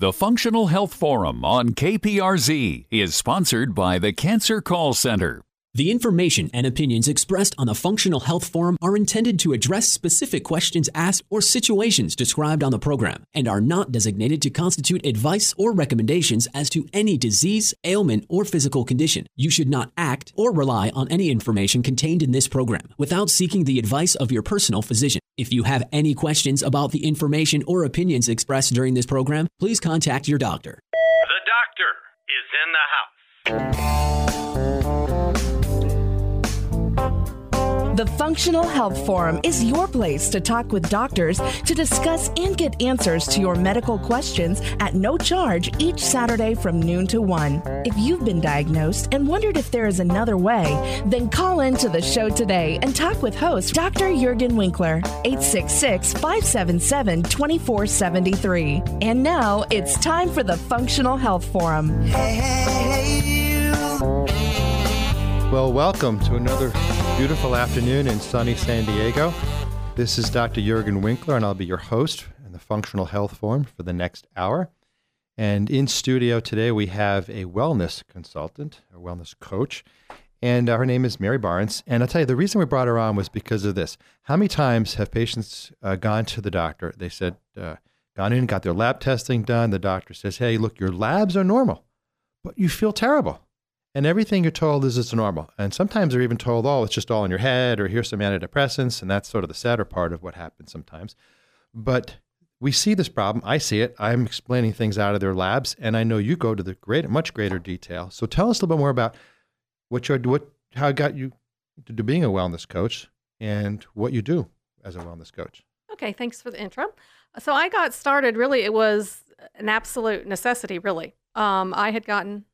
The Functional Health Forum on KPRZ is sponsored by the Cancer Call Center. The information and opinions expressed on the Functional Health Forum are intended to address specific questions asked or situations described on the program and are not designated to constitute advice or recommendations as to any disease, ailment, or physical condition. You should not act or rely on any information contained in this program without seeking the advice of your personal physician. If you have any questions about the information or opinions expressed during this program, please contact your doctor. The doctor is in the house. The Functional Health Forum is your place to talk with doctors to discuss and get answers to your medical questions at no charge each Saturday from noon to 1. If you've been diagnosed and wondered if there is another way, then call in to the show today and talk with host Dr. Juergen Winkler, 866 577 2473. And now it's time for the Functional Health Forum. Well, welcome to another beautiful afternoon in sunny San Diego. This is Dr. Juergen Winkler, and I'll be your host in the Functional Health Forum for the next hour. And in studio today, we have a wellness consultant, a wellness coach, and her name is Mary Barnes. And I'll tell you, the reason we brought her on was because of this. How many times have patients uh, gone to the doctor? They said, uh, gone in, got their lab testing done. The doctor says, hey, look, your labs are normal, but you feel terrible. And everything you're told is it's normal. And sometimes they're even told, oh, it's just all in your head, or here's some antidepressants. And that's sort of the sadder part of what happens sometimes. But we see this problem. I see it. I'm explaining things out of their labs, and I know you go to the great, much greater detail. So tell us a little bit more about what you're, what how got you to being a wellness coach and what you do as a wellness coach. Okay, thanks for the intro. So I got started. Really, it was an absolute necessity. Really, um, I had gotten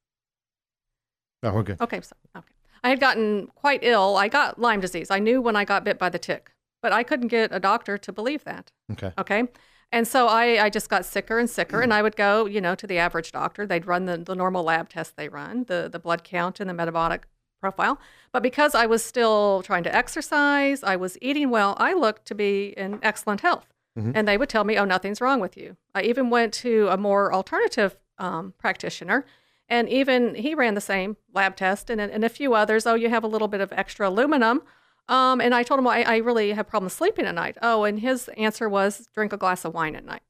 Oh, we're good. Okay, so okay. I had gotten quite ill. I got Lyme disease. I knew when I got bit by the tick, but I couldn't get a doctor to believe that. Okay. Okay. And so I, I just got sicker and sicker, and I would go, you know, to the average doctor. They'd run the, the normal lab tests they run, the, the blood count and the metabolic profile. But because I was still trying to exercise, I was eating well, I looked to be in excellent health. Mhm. And they would tell me, oh, nothing's wrong with you. I even went to a more alternative um, practitioner, and even he ran the same lab test and, and a few others. Oh, you have a little bit of extra aluminum. Um, and I told him, well, I, I really have problems sleeping at night. Oh, and his answer was drink a glass of wine at night.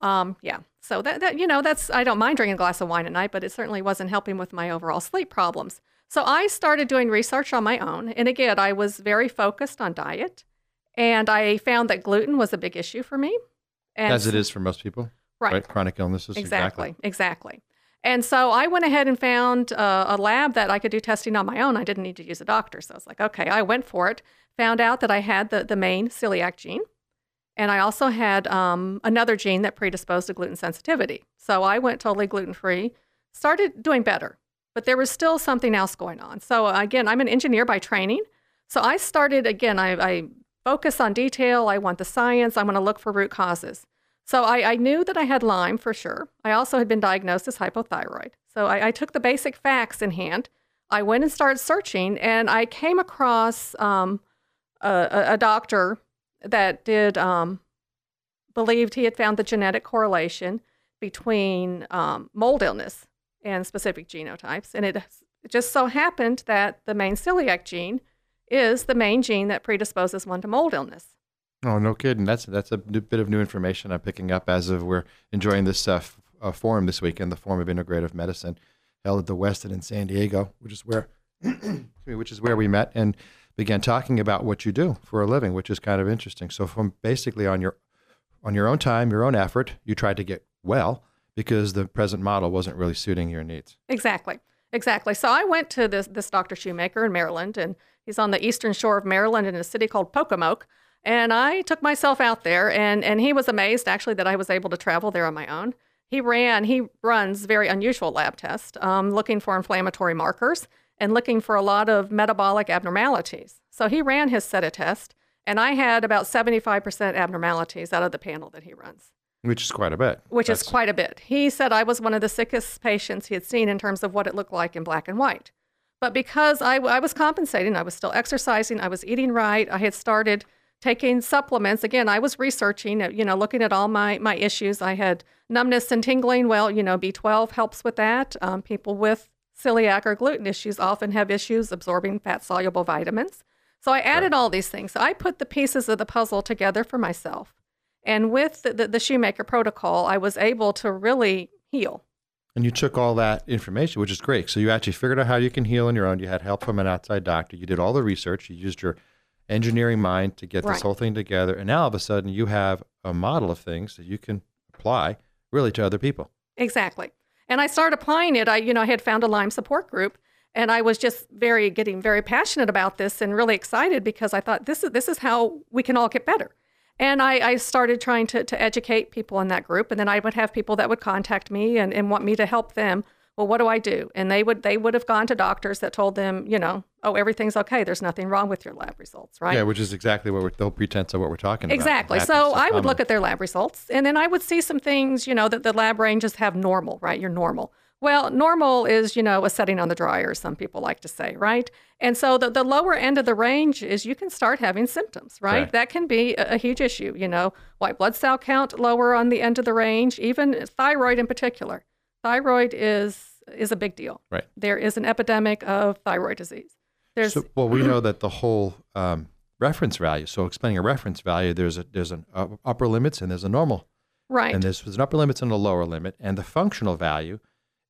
Um, yeah. So that, that, you know, that's, I don't mind drinking a glass of wine at night, but it certainly wasn't helping with my overall sleep problems. So I started doing research on my own. And again, I was very focused on diet. And I found that gluten was a big issue for me. And As it is for most people, Right. Chronic illnesses. Exactly, exactly. And so I went ahead and found uh, a lab that I could do testing on my own. I didn't need to use a doctor. So I was like, okay, I went for it. Found out that I had the, the main celiac gene. And I also had um, another gene that predisposed to gluten sensitivity. So I went totally gluten free, started doing better, but there was still something else going on. So again, I'm an engineer by training. So I started, again, I, I focus on detail. I want the science. I want to look for root causes. So I, I knew that I had Lyme for sure. I also had been diagnosed as hypothyroid. So I, I took the basic facts in hand. I went and started searching, and I came across um, a, a- doctor that did um, believed he had found the genetic correlation between um, mold illness and specific genotypes, and it, it just so happened that the main celiac gene is the main gene that predisposes one to mold illness. Oh, no kidding. That's that's a bit of new information I'm picking up as of we're enjoying this uh, f- uh, forum this weekend, the Forum of Integrative Medicine, held at the Westin in San Diego, which is where, which is where we met and began talking about what you do for a living, which is kind of interesting. So, from basically on your on your own time, your own effort, you tried to get well because the present model wasn't really suiting your needs. Exactly. Exactly. So I went to this this Dr. Shoemaker in Maryland, and he's on the eastern shore of Maryland in a city called Pocomoke. And I took myself out there, and and he was amazed actually that I was able to travel there on my own. He ran, he runs very unusual lab tests, um, looking for inflammatory markers and looking for a lot of metabolic abnormalities. So he ran his set of tests, and I had about 75% abnormalities out of the panel that he runs Which is quite a bit. which is quite a bit. He said I was one of the sickest patients he had seen in terms of what it looked like in black and white. But because I, I was compensating, I was still exercising, I was eating right, I had started taking supplements. Again, I was researching, uh, you know, looking at all my, my issues. I had numbness and tingling. Well, you know, B12 helps with that. Um, people with celiac or gluten issues often have issues absorbing fat soluble vitamins. So I added all these things. So I put the pieces of the puzzle together for myself. And with the, the, the Shoemaker protocol, I was able to really heal. And you took all that information, which is great. So you actually figured out how you can heal on your own. You had help from an outside doctor. You did all the research. You used your engineering mind to get Right. this whole thing together. And now all of a sudden you have a model of things that you can apply really to other people. Exactly. And I started applying it. I, you know, I had found a Lyme support group and I was just very getting very passionate about this and really excited because I thought this is this is how we can all get better. And I, I started trying to, to educate people in that group. And then I would have people that would contact me and, and want me to help them. Well, what do I do? And they would they would have gone to doctors that told them, you know, oh, everything's okay. There's nothing wrong with your lab results, right? Yeah, which is exactly what we're, the whole pretense of what we're talking about. Exactly. So I would look at their lab results and then I would see some things, you know, that the lab ranges have normal, right? You're normal. Well, normal is, you know, a setting on the dryer, some people like to say, right? And so the, the lower end of the range is you can start having symptoms, right? Correct. That can be a, a huge issue, you know, white blood cell count lower on the end of the range, even thyroid in particular. Thyroid is is a big deal. Right. There is an epidemic of thyroid disease. There's So, well, we know that the whole um, reference value. So, explaining a reference value, there's a there's an up- upper limits and there's a normal, right. and there's, there's an upper limits and a lower limit, and the functional value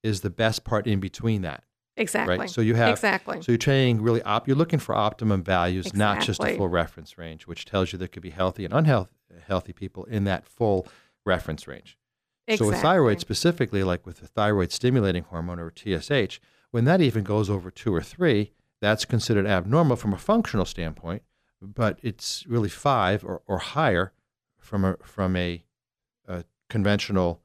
is the best part in between that, exactly. right? So you have Exactly. So you're saying really op- you're looking for optimum values, not just a full reference range, which tells you there could be healthy and unhealthy healthy people in that full reference range. So with thyroid specifically, like with the thyroid stimulating hormone or TSH, when that even goes over two or three, that's considered abnormal from a functional standpoint, but it's really five or, or higher from a from a, a conventional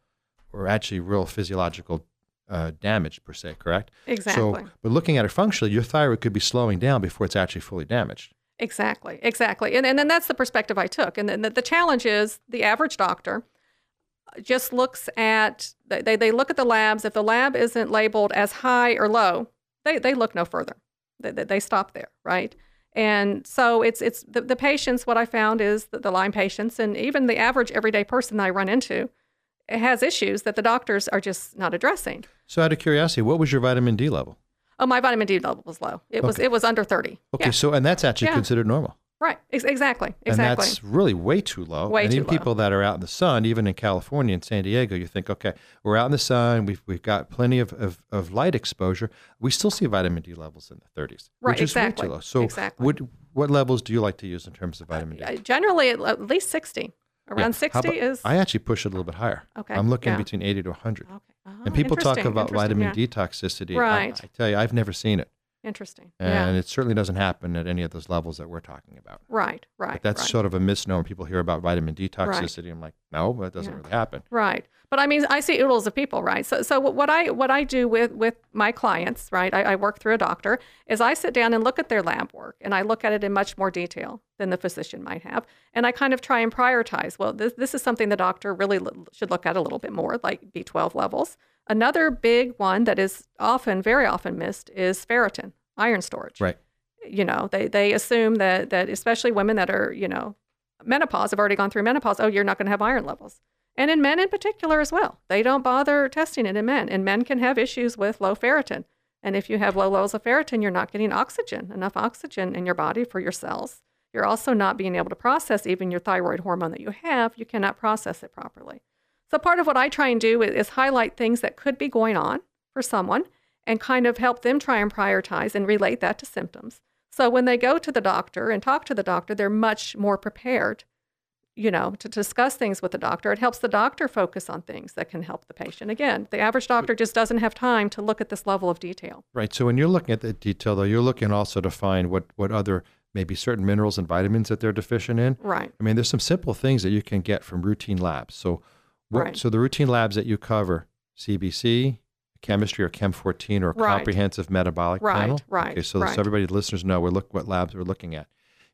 or actually real physiological uh, damage per se, correct? Exactly. So, but looking at it functionally, your thyroid could be slowing down before it's actually fully damaged. Exactly, exactly. And, and then that's the perspective I took. And then the, the challenge is the average doctor just looks at, they, they look at the labs. If the lab isn't labeled as high or low, they, they look no further. They, they, stop there, right? And so it's, it's the, the patients, what I found is that the Lyme patients and even the average everyday person that I run into has issues that the doctors are just not addressing. So, out of curiosity, what was your vitamin D level? Oh, my vitamin D level was low. It was it was under 30. Okay, Yeah. so and that's actually Yeah. considered normal. Right. Ex- exactly. And Exactly. that's really way too low. Way and too even low. people that are out in the sun, even in California and San Diego, you think, okay, we're out in the sun, we've, we've got plenty of, of, of light exposure. We still see vitamin D levels in the 30s, Right, which is exactly, way too low. So, exactly. what, what levels do you like to use in terms of vitamin D? Uh, Generally, at least 60. Around Yeah. 60 about- is. I actually push it a little bit higher. Okay, I'm looking yeah. between 80 to 100. okay. Oh, And people talk about vitamin yeah. D toxicity. I- Right. I, tell you, I've never seen it. Interesting. And yeah. it certainly doesn't happen at any of those levels that we're talking about. Right, right. But that's right. sort of a misnomer. People hear about vitamin D toxicity. I'm like, no, that doesn't Yeah. really happen. Right. But I mean, I see oodles of people, right? So, so what I what I do with with my clients, right? I, I work through a doctor. Is I sit down and look at their lab work, and I look at it in much more detail than the physician might have, and I kind of try and prioritize. Well, this this is something the doctor really l- should look at a little bit more, like B12 levels. Another big one that is often, very often missed is ferritin, iron storage. Right. you know they they assume that that especially women that are you know menopause have already gone through menopause oh you're not going to have iron levels. And in men in particular as well. They don't bother testing it in men. And men can have issues with low ferritin. And if you have low levels of ferritin you're not getting oxygen enough oxygen in your body for your cells. You're also not being able to process even your thyroid hormone that you have. You cannot process it properly. So part of what i try and do is, is highlight things that could be going on for someone and kind of help them try and prioritize and relate that to symptoms. So when they go to the doctor and talk to the doctor, they're much more prepared, you know, to discuss things with the doctor. It helps the doctor focus on things that can help the patient. Again, the average doctor just doesn't have time to look at this level of detail. Right. So when you're looking at the detail, though, you're looking also to find what, what other maybe certain minerals and vitamins that they're deficient in. Right. I mean, there's some simple things that you can get from routine labs. So, what, Right. so the routine labs that you cover, CBC, chemistry, or Chem 14, or a Right. comprehensive metabolic Right, panel. right, Okay. So, right. so everybody, listeners know, we look what labs we're looking at.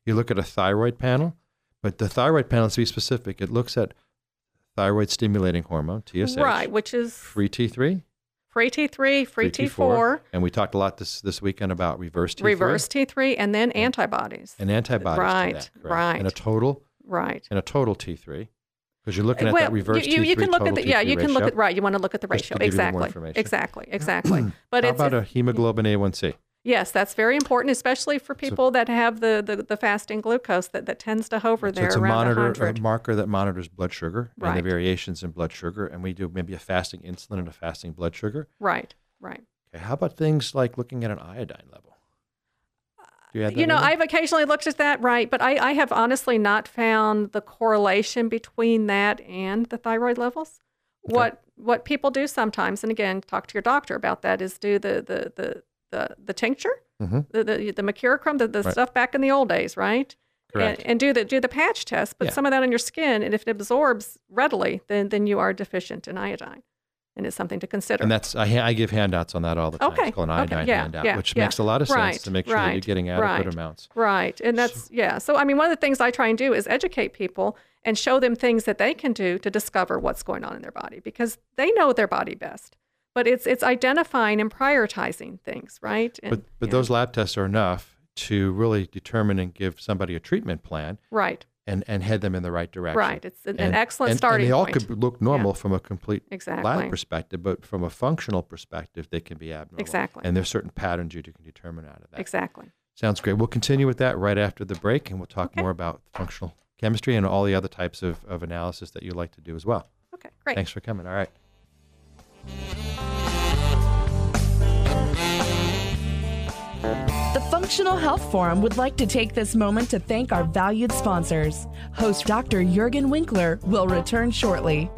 You look at a thyroid panel, but the thyroid panel, to be specific, it looks at thyroid stimulating hormone, TSH, Right, which is free T3, free T3, free, T4, And we talked a lot this this weekend about reverse T3. reverse T3, and then antibodies. and antibodies Right, to that, right. And a total Right. and a total T3 because you're looking at well, that reverse you, you, T3 you can look at the yeah, T3 you can look ratio. at right. You want to look at the ratio give you more exactly, exactly, exactly. But How it's about a hemoglobin A1C? yes, that's very important, especially for people that have the, the, the fasting glucose that, that tends to hover So there it's a monitor, a marker that monitors blood sugar and the variations in blood sugar. And we do maybe a fasting insulin and a fasting blood sugar. Right, right. Okay, how about things like looking at an iodine level? You, You know. I've occasionally looked at that, right, but I, I have honestly not found the correlation between that and the thyroid levels. What what people do sometimes, and again, talk to your doctor about that, is do the the the the, the tincture, Mhm. the the the mercurochrome, the, the Right. stuff back in the old days, right? Correct. And, and do the do the patch test, put Yeah. some of that on your skin, and if it absorbs readily, then then you are deficient in iodine, and it's something to consider. And that's I, I give handouts on that all the time. Okay, It's called an okay, iodine yeah, handout, yeah, which yeah. makes a lot of sense Right, to make sure that you're right, getting adequate right. amounts. Right. And that's, yeah. So, I mean, one of the things I try and do is educate people and show them things that they can do to discover what's going on in their body because they know their body best. But it's it's identifying and prioritizing things, right? And, But but those lab tests are enough to really determine and give somebody a treatment plan right, and, and head them in the right direction. right. It's an, an And- excellent and, starting And they all point. could look normal from a complete Exactly. lab perspective, but from a functional perspective, they can be abnormal. Exactly. And there's certain patterns you can determine out of that. Exactly. Sounds great. We'll continue with that right after the break, and we'll talk Okay. more about functional chemistry and all the other types of, of analysis that you like to do as well. Okay. Great. Thanks for coming. All right. The Functional Health Forum would like to take this moment to thank our valued sponsors. Host Dr. Juergen Winkler will return shortly.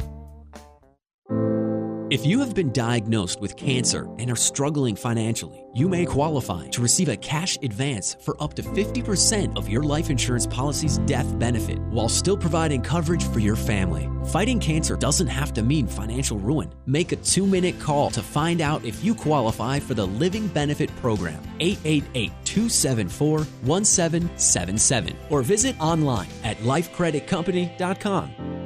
If you have been diagnosed with cancer and are struggling financially, you may qualify to receive a cash advance for up to 50% of your life insurance policy's death benefit while still providing coverage for your family. Fighting cancer doesn't have to mean financial ruin. Make a two minute call to find out if you qualify for the Living Benefit Program, 888 274 1777, or visit online at lifecreditcompany.com.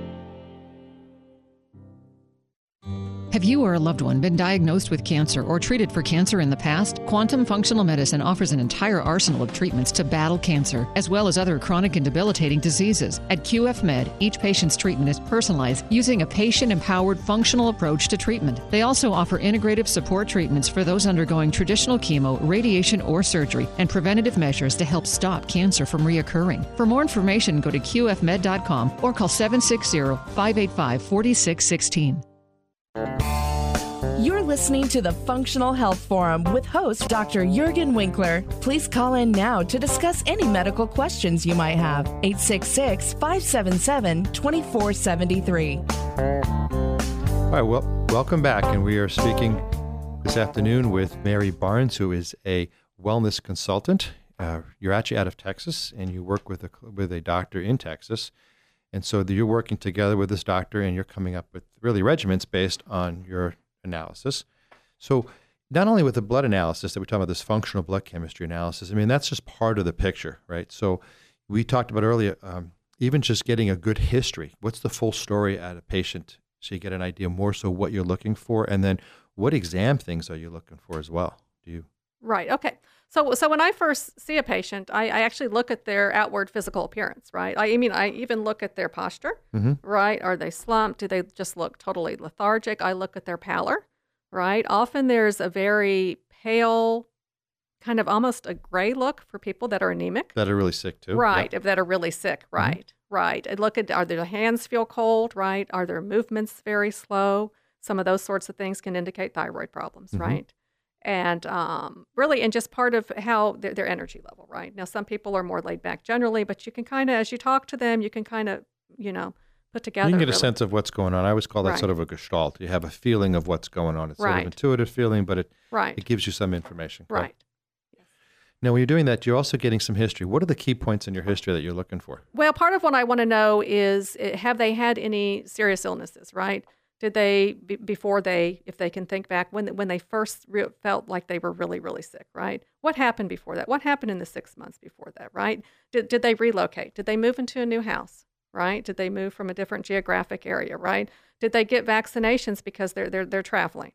Have you or a loved one been diagnosed with cancer or treated for cancer in the past? Quantum Functional Medicine offers an entire arsenal of treatments to battle cancer, as well as other chronic and debilitating diseases. At QF Med, each patient's treatment is personalized using a patient empowered functional approach to treatment. They also offer integrative support treatments for those undergoing traditional chemo, radiation, or surgery, and preventative measures to help stop cancer from reoccurring. For more information, go to qfmed.com or call 760 585 4616. You're listening to the Functional Health Forum with host Dr. Juergen Winkler. Please call in now to discuss any medical questions you might have. 866 577 2473. All right, well, welcome back. And we are speaking this afternoon with Mary Barnes, who is a wellness consultant. Uh, you're actually out of Texas, and you work with a with a doctor in Texas, and so you're working together with this doctor, and you're coming up with really regimens based on your analysis. So, not only with the blood analysis that we talk about, this functional blood chemistry analysis. I mean, that's just part of the picture, right? So, we talked about earlier, um, even just getting a good history. What's the full story at a patient, so you get an idea more so what you're looking for, and then what exam things are you looking for as well? Do you? Right. Okay. So, so when I first see a patient, I, I actually look at their outward physical appearance, right? I mean, I even look at their posture, Mhm. right? Are they slumped? Do they just look totally lethargic? I look at their pallor, right? Often there's a very pale, kind of almost a gray look for people that are anemic, That are really sick too. right? Yep. If that are really sick, right? Right. I look at are their hands feel cold, right? Are their movements very slow? Some of those sorts of things can indicate thyroid problems, Mhm. right? And um, really, and just part of how their, their energy level, right? Now, some people are more laid back generally, but you can kind of, as you talk to them, you can kind of, you know, put together. You can get a sense of what's going on. I always call that Right. sort of a gestalt. You have a feeling of what's going on. It's sort of intuitive feeling, but it, Right. it gives you some information. Right. Now, when you're doing that, you're also getting some history. What are the key points in your history that you're looking for? Well, part of what I want to know is eh, have they had any serious illnesses, right? Did they be, before they, if they can think back when when they first re- felt like they were really really sick, right? What happened before that? What happened in the six months before that, right? Did did they relocate? Did they move into a new house, right? Did they move from a different geographic area, right? Did they get vaccinations because they're they're they're traveling,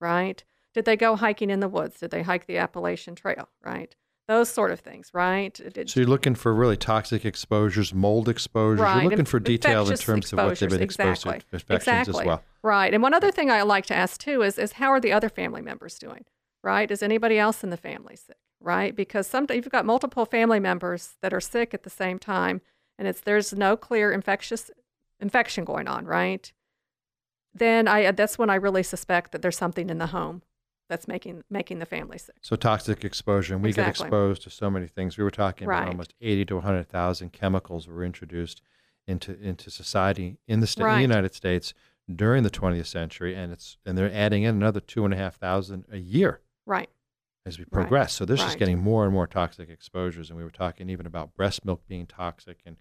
right? Did they go hiking in the woods? Did they hike the Appalachian Trail, right? Those sort of things, right? Did- So you're looking for really toxic exposures, mold exposures. Right, You're looking inf- for detail in terms of what they've been exposed exactly. to infections exactly. as well. Right. And one other thing I like to ask too is, is how are the other family members doing? Right? Is anybody else in the family sick? Right? Because sometimes you've got multiple family members that are sick at the same time, and it's there's no clear infectious infection going on, right? Then I that's when I really suspect that there's something in the home that's making making the family sick. So toxic exposure, and we get exposed to so many things. We were talking about almost 80 to 100,000 chemicals were introduced into into society in the, sta- in the United States during the 20th century, and it's and they're adding in another two and a half thousand a year Right. as we Right. progress. So this is getting more and more toxic exposures, and we were talking even about breast milk being toxic, and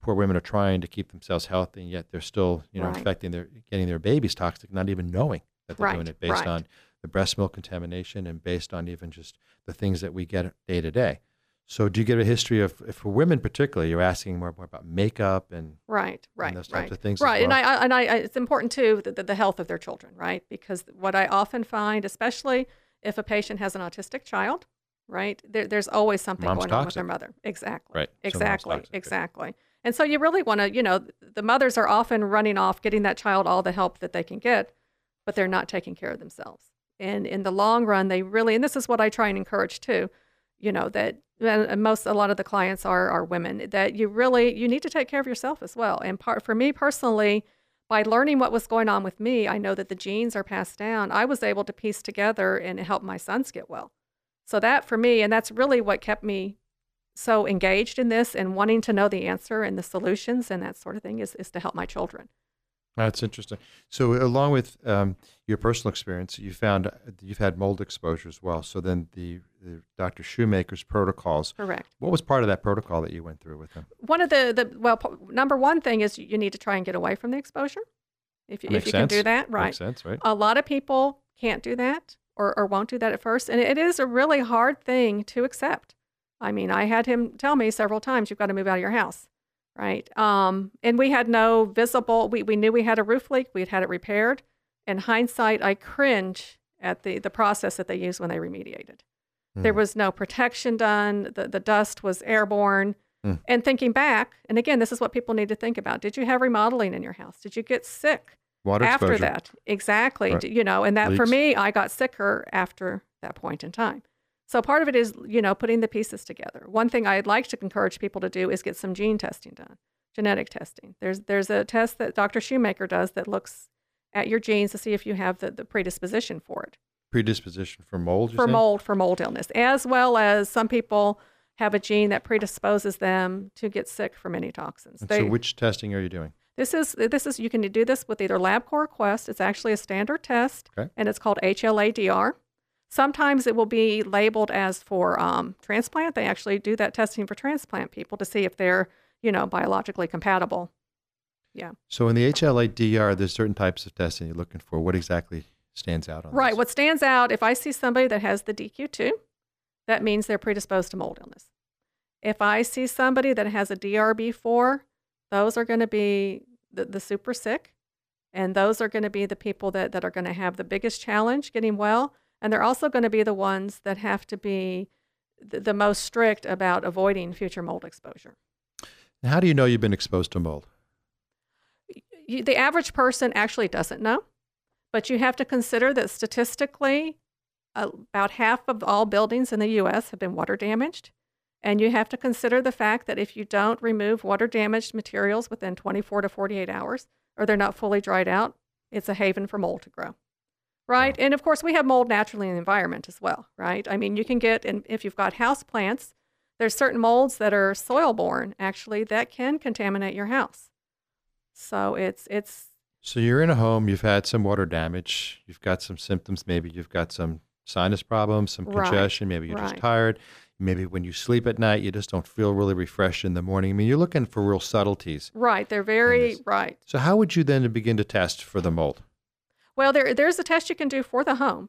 poor women are trying to keep themselves healthy, and yet they're still you know Right. infecting their getting their babies toxic, not even knowing that they're doing it based right. on the breast milk contamination and based on even just the things that we get day to day. So, do you get a history of, for women particularly, you're asking more, more about makeup and Right, right, those types right. of things Right, and well? I, I and I, it's important too the, the health of their children, right? Because what I often find, especially if a patient has an autistic child, right, there, there's always something Mom's going on with their mother. Exactly. Right, so Exactly. toxic, right. exactly. And so you really want to, you know, the mothers are often running off, getting that child all the help that they can get, but they're not taking care of themselves. And in the long run, they really, and this is what I try and encourage too, you know, that most, a lot of the clients are, are women, that you really, you need to take care of yourself as well. And part, for me personally, by learning what was going on with me, I know that the genes are passed down. I was able to piece together and help my sons get well. So that for me, and that's really what kept me so engaged in this and wanting to know the answer and the solutions and that sort of thing is, is to help my children. That's interesting. So, along with um, your personal experience, you found you've had mold exposure as well. So, then the, the Dr. Shoemaker's protocols. Correct. What was part of that protocol that you went through with him? One of the, the well, p- number one thing is you need to try and get away from the exposure. If, you- if you sense. can do that, right. Makes sense, right? A lot of people can't do that or, or won't do that at first. And it is a really hard thing to accept. I mean, I had him tell me several times, you've got to move out of your house, right? Um, and we had no visible, we, we knew we had a roof leak, we had had it repaired. In hindsight, I cringe at the, the process that they used when they remediated. There Hmm. was no protection done, the, the dust was airborne. Hmm. And thinking back, and again, this is what people need to think about. Did you have remodeling in your house? Did you get sick? Water after exposure. that exactly Right. You know and that for me i got sicker after that point in time so part of it is you know putting the pieces together one thing i'd like to encourage people to do is get some gene testing done genetic testing there's there's a test that dr shoemaker does that looks at your genes to see if you have the, the predisposition for it Predisposition for mold. for mold for mold illness as well as some people have a gene that predisposes them to get sick from any toxins And They- so, which testing are you doing? this is this is you can do this with either LabCorp or Quest. It's actually a standard test, Okay. and it's called HLA-DR. Sometimes it will be labeled as for um, transplant. They actually do that testing for transplant people to see if they're you know biologically compatible. Yeah, So, in the HLA-DR, there's certain types of testing you're looking for. What exactly stands out on right. this? What stands out if I see somebody that has the DQ2, that means they're predisposed to mold illness. If I see somebody that has a DRB4, those are going to be the, the super sick. And those are going to be the people that, that are going to have the biggest challenge getting well. And they're also going to be the ones that have to be the, the most strict about avoiding future mold exposure. How do you know you've been exposed to mold? You, the average person actually doesn't know, but you have to consider that statistically, uh, about half of all buildings in the U.S. have been water damaged. And you have to consider the fact that if you don't remove water damaged materials within 24 to 48 hours, or they're not fully dried out, it's a haven for mold to grow. Right. And of course, we have mold naturally in the environment as well. Right. I mean, you can get, and if you've got house plants, there's certain molds that are soil borne actually that can contaminate your house. So it's, it's, So you're in a home, you've had some water damage, you've got some symptoms, maybe you've got some sinus problems, some Right, congestion, maybe you're just tired. Maybe when you sleep at night, you just don't feel really refreshed in the morning. I mean, you're looking for real subtleties. right. They're very, right. So how would you then begin to test for the mold? Well, there, there's a test you can do for the home,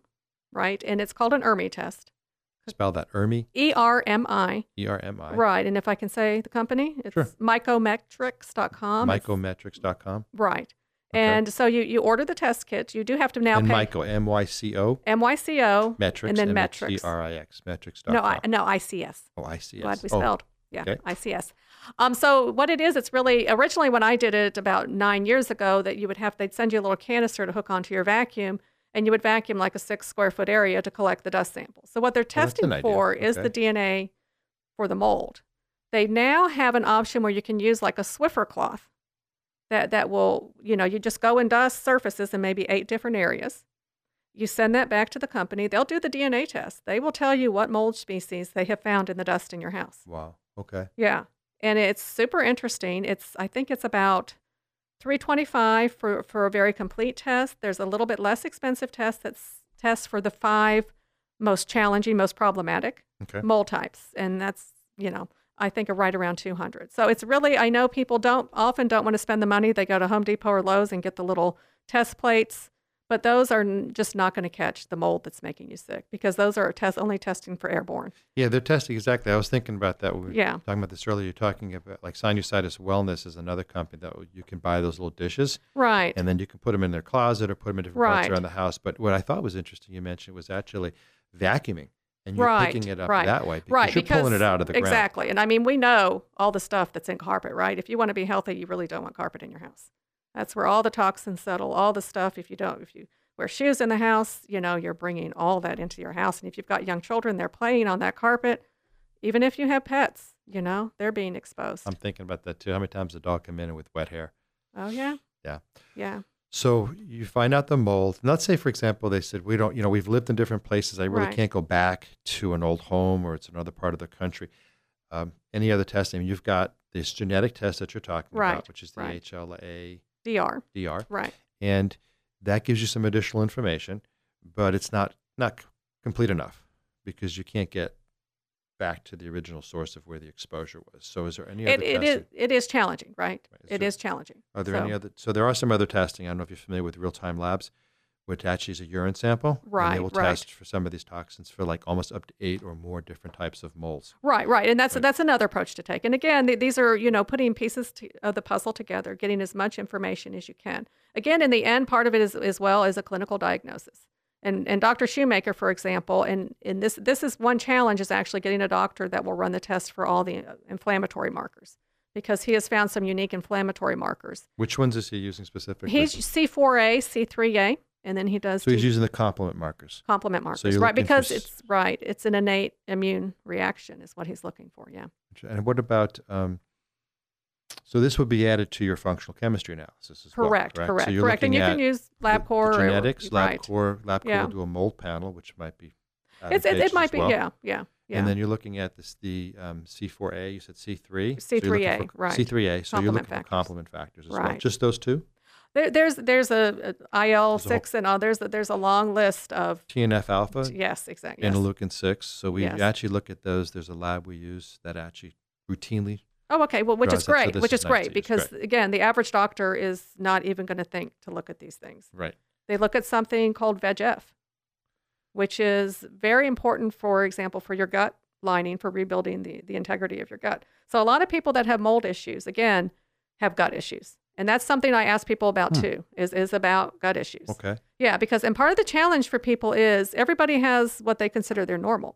right? And it's called an ERMI test. Spell that ERMI, E R M I. E R M I, Right. And if I can say the company, it's Sure. mycometrics.com. Mycometrics.com. Right. And so you, you order the test kit. You do have to now and pay Myco, M Y C O, MYCO metrics, and then M A T metrics. R I X, metrics. No, I, no, ICS. oh, I see. Glad we Oh, spelled. Yeah, okay. ICS. Um, so what it is, it's really originally when I did it about nine years ago that you would have they'd send you a little canister to hook onto your vacuum, and you would vacuum like a six square foot area to collect the dust samples. So what they're Oh, testing idea. for is the DNA for the mold. They now have an option where you can use like a Swiffer cloth that that will you know you just go and dust surfaces in maybe eight different areas. You send that back to the company. They'll do the DNA test. They will tell you what mold species they have found in the dust in your house. Wow. Okay. Yeah. And it's super interesting. It's I think it's about 325 for for a very complete test. There's a little bit less expensive test that's tests for the five most challenging, most problematic Okay. mold types, and that's you know I think are right around 200. So it's really I know people don't often don't want to spend the money. They go to Home Depot or Lowe's and get the little test plates, but those are just not going to catch the mold that's making you sick because those are test only testing for airborne. Yeah, they're testing exactly. I was thinking about that. when We were Yeah. talking about this earlier. You're talking about like Sinusitis Wellness is another company that you can buy those little dishes, Right. and then you can put them in their closet or put them in different parts around the house. But what I thought was interesting, you mentioned was actually vacuuming, and you're right, picking it up right, that way because right, you're pulling it out of the ground. exactly. And I mean, we know all the stuff that's in carpet, right? If you want to be healthy, you really don't want carpet in your house. That's where all the toxins settle. All the stuff. If you don't, if you wear shoes in the house, you know you're bringing all that into your house. And if you've got young children, they're playing on that carpet. Even if you have pets, you know they're being exposed. I'm thinking about that too. How many times a dog come in with wet hair? oh yeah, Yeah. yeah, So you find out the mold. Let's say, for example, they said we don't. You know, we've lived in different places. I really Right. can't go back to an old home or it's another part of the country. Um, any other testing? You've got this genetic test that you're talking Right, about, which is the right. HLA DR. DR, Right. and that gives you some additional information, but it's not not complete enough because you can't get back to the original source of where the exposure was. So, is there any other it testing? is it is challenging, right? Right, It so- is challenging. Are there any other? So there are some other testing. I don't know if you're familiar with real time labs, which actually is a urine sample. And Right, they will right. test for some of these toxins for like almost up to eight or more different types of molds. Right, right, and that's Right. that's another approach to take. And again, th- these are you know putting pieces to, of the puzzle together, getting as much information as you can. Again, in the end, part of it is as well as a clinical diagnosis. And and Dr. Shoemaker, for example, and and this this is one challenge is actually getting a doctor that will run the test for all the uh, inflammatory markers because he has found some unique inflammatory markers. Which ones is he using specifically? He's C4A, C3A, and then he does so he's using the complement markers. complement markers, you're right? for Because it's right, it's an innate immune reaction is what he's looking for. Yeah. And what about? Um, so this would be added to your functional chemistry analysis as well, Correct, correct? correct, So you're correct. And you can use LabCorp the or genetics, right. LabCorp. LabCorp Yeah. will do a mold panel, which might be. It's, it, it might be, well. yeah, yeah, yeah. And then you're looking at this, the um, C4A. You said C3. So you're looking C3A, for- right. C3A. So you're looking for factors. complement factors as well. Right. Just those two. There, there's there's a, a IL six and others. That there's a long list of TNF alpha, yes, exactly. Yes. interleukin six. So we Yes. actually look at those. There's a lab we use that actually routinely. Oh, okay. Well, which is that. So great. which is is great because Great. again, the average doctor is not even going to think to look at these things. Right. They look at something called VEGF, which is very important, for example, for your gut lining for rebuilding the, the integrity of your gut. So a lot of people that have mold issues, again, have gut issues. And that's something I ask people about Hmm. too, is, is about gut issues. Okay. Yeah, because and part of the challenge for people is everybody has what they consider their normal,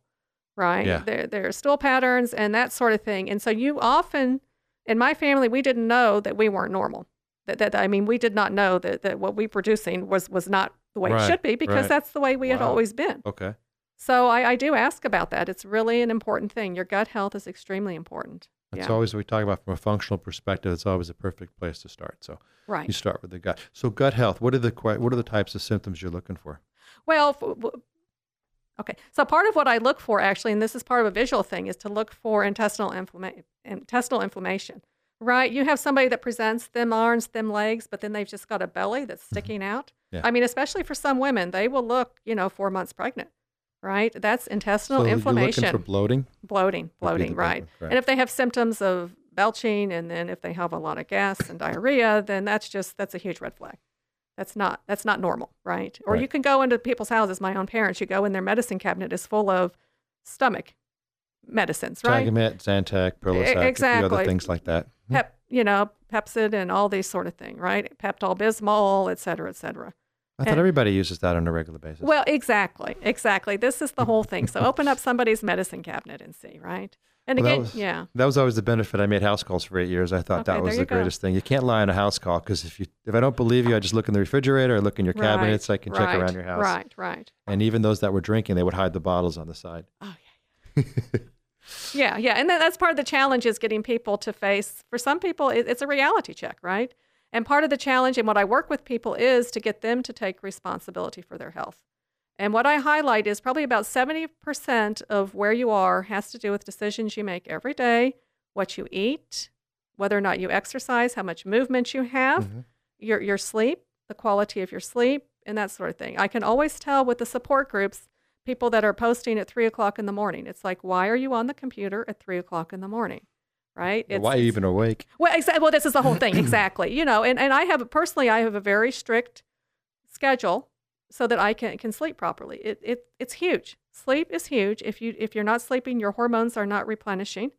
right? Yeah. Their their stool patterns and that sort of thing. And so you often in my family we didn't know that we weren't normal. That, that I mean we did not know that, that what we producing was was not the way Right, it should be because right. that's the way we had always been. Okay. So I, I do ask about that. It's really an important thing. Your gut health is extremely important. That's yeah. always what we talk about from a functional perspective. It's always a perfect place to start. So right. you start with the gut. So gut health. What are the what are the types of symptoms you're looking for? Well, okay. So part of what I look for actually, and this is part of a visual thing, is to look for intestinal inflammation. Intestinal inflammation, right? You have somebody that presents thin arms, thin legs, but then they've just got a belly that's mm-hmm. sticking out. Yeah. I mean, especially for some women, they will look, you know, four months pregnant, right? That's intestinal so inflammation, You're looking for bloating. bloating, bloating, right? correct. And if they have symptoms of belching, and then if they have a lot of gas and diarrhea, then that's just that's a huge red flag. That's not that's not normal, right? Or you can go into people's houses. My own parents, you go in their medicine cabinet is full of stomach medicines, right? Tagamet, Zantac, few exactly. other things like that. Pep, you know, Pepcid and all these sort of thing, right? Pepto Bismol, et cetera, et cetera. I thought eh. everybody uses that on a regular basis. Well, exactly, exactly. This is the whole thing. So open up somebody's medicine cabinet and see, right? And Well, that again, was- yeah, That was always the benefit. I made house calls for eight years. I thought Okay, that was the you go. greatest thing. You can't lie on a house call because if you if I don't believe you, I just look in the refrigerator, I look in your right, cabinets, I can check around your house. Right, right. And even those that were drinking, they would hide the bottles on the side. Oh yeah, yeah. yeah, yeah. And that, that's part of the challenge is getting people to face. For some people, it, it's a reality check, right? And part of the challenge and what I work with people is to get them to take responsibility for their health. And what I highlight is probably about 70% of where you are has to do with decisions you make every day, what you eat, whether or not you exercise, how much movement you have, Mhm. your, your sleep, the quality of your sleep, and that sort of thing. I can always tell with the support groups, people that are posting at three o'clock in the morning. It's like, why are you on the computer at three o'clock in the morning? Right? It's, Why are you even awake? well, exactly. Well, this is the whole thing. exactly. You know, and, and I have personally, I have a very strict schedule so that I can, can sleep properly. It, it it's huge. Sleep is huge. If you if you're not sleeping, your hormones are not replenishing,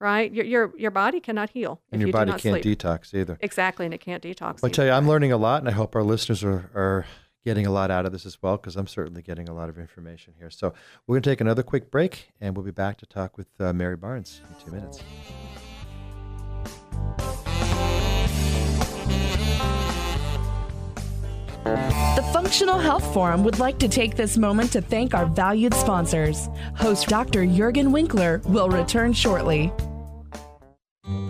right? Your your, your body cannot heal And if your you body do not can't sleep. detox either. exactly, and it can't detox. I'll either. tell you, I'm learning a lot, and I hope our listeners are, are getting a lot out of this as well, because I'm certainly getting a lot of information here. So we're going to take another quick break, and we'll be back to talk with uh, Mary Barnes in two minutes. The Functional Health Forum would like to take this moment to thank our valued sponsors. Host Dr. Juergen Winkler will return shortly.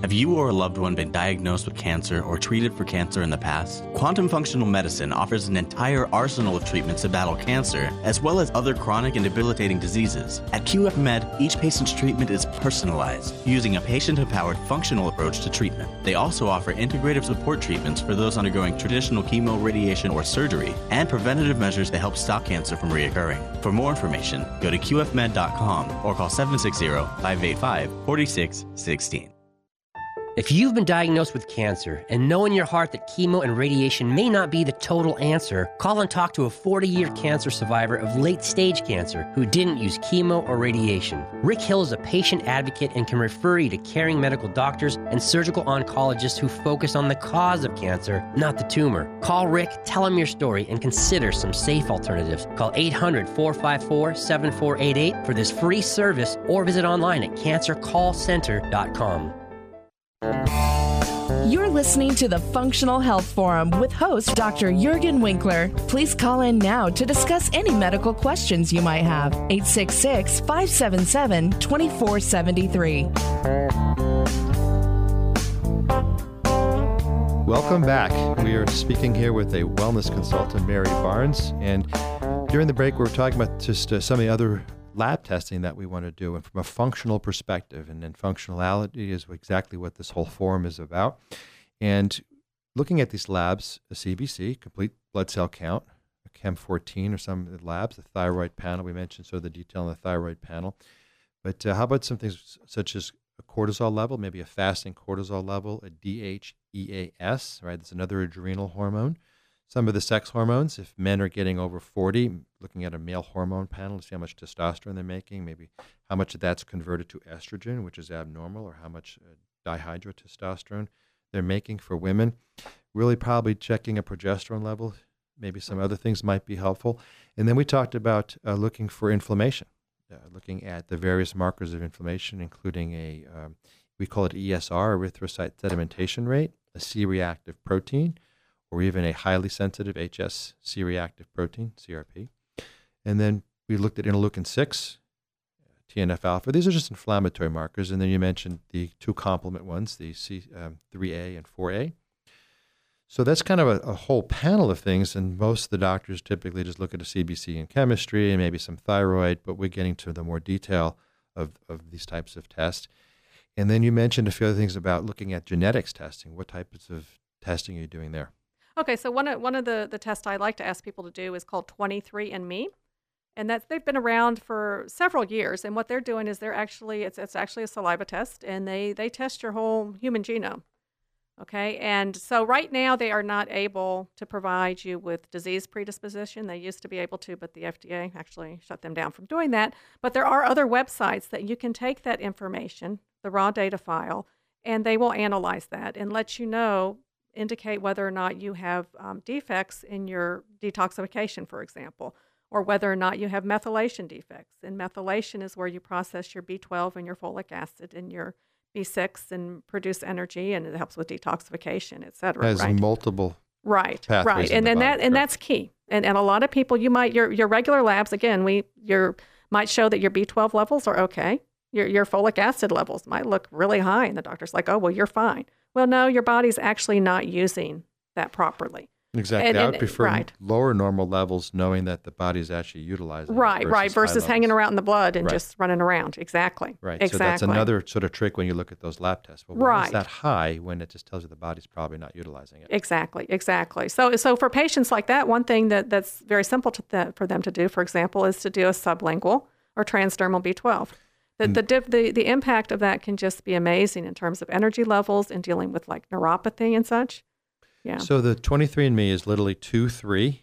Have you or a loved one been diagnosed with cancer or treated for cancer in the past? Quantum Functional Medicine offers an entire arsenal of treatments to battle cancer, as well as other chronic and debilitating diseases. At QF Med, each patient's treatment is personalized, using a patient empowered functional approach to treatment. They also offer integrative support treatments for those undergoing traditional chemo, radiation, or surgery, and preventative measures to help stop cancer from reoccurring. For more information, go to qfmed.com or call 760 585 4616. If you've been diagnosed with cancer and know in your heart that chemo and radiation may not be the total answer, call and talk to a 40 year cancer survivor of late stage cancer who didn't use chemo or radiation. Rick Hill is a patient advocate and can refer you to caring medical doctors and surgical oncologists who focus on the cause of cancer, not the tumor. Call Rick, tell him your story, and consider some safe alternatives. Call 800 454 7488 for this free service or visit online at cancercallcenter.com. You're listening to the Functional Health Forum with host Dr. Juergen Winkler. Please call in now to discuss any medical questions you might have. 866 577 2473. Welcome back. We are speaking here with a wellness consultant, Mary Barnes. And during the break, we are talking about just uh, some of the other lab testing that we want to do, and from a functional perspective. And then functionality is exactly what this whole forum is about. And looking at these labs, a CBC, complete blood cell count, a Chem 14 or some of the labs, the thyroid panel, we mentioned so the detail on the thyroid panel. But uh, how about some things such as a cortisol level, maybe a fasting cortisol level, a DHEAS, right? That's another adrenal hormone. Some of the sex hormones, if men are getting over 40, looking at a male hormone panel to see how much testosterone they're making, maybe how much of that's converted to estrogen, which is abnormal, or how much uh, dihydrotestosterone they're making for women. Really, probably checking a progesterone level. Maybe some other things might be helpful. And then we talked about uh, looking for inflammation uh, looking at the various markers of inflammation, including a, um, we call it ESR, erythrocyte sedimentation rate, a C reactive protein, or even a highly sensitive HS C reactive protein, CRP. And then we looked at interleukin 6, TNF alpha. These are just inflammatory markers. And then you mentioned the two complement ones, the C, um, 3A and 4A. So that's kind of a, a, whole panel of things, and most of the doctors typically just look at a CBC and chemistry and maybe some thyroid, but we're getting to the more detail of, of these types of tests. And then you mentioned a few other things about looking at genetics testing. What types of testing are you doing there? Okay, so one of one of the the tests I like to ask people to do is called 23andMe, and that's they've been around for several years. And what they're doing is they're actually it's it's actually a saliva test, and they they test your whole human genome. Okay, and so right now they are not able to provide you with disease predisposition. They used to be able to, but the FDA actually shut them down from doing that. But there are other websites that you can take that information, the raw data file, and they will analyze that and let you know, indicate whether or not you have um, defects in your detoxification, for example, or whether or not you have methylation defects. And methylation is where you process your B12 and your folic acid and your B6 and produce energy, and it helps with detoxification, et cetera. Has right? multiple Right, right, and then that and that's key. And and a lot of people, you might your your regular labs again, we your might show that your B12 levels are okay. Your your folic acid levels might look really high, and the doctor's like, oh well, you're fine. Well, no, your body's actually not using that properly. Exactly. And- I would prefer right. lower normal levels, knowing that the body's actually utilizing it Right, right. Versus hanging around in the blood and Right. just running around. Exactly. Right. Exactly. So that's another sort of trick when you look at those lab tests. Well, why is that high when it just tells you the body's probably not utilizing it? Exactly, exactly. So, so for patients like that, one thing that, that's very simple to th- for them to do, for example, is to do a sublingual or transdermal B12. The, the, the, the impact of that can just be amazing in terms of energy levels and dealing with like neuropathy and such. Yeah. So the 23andMe is literally 2 3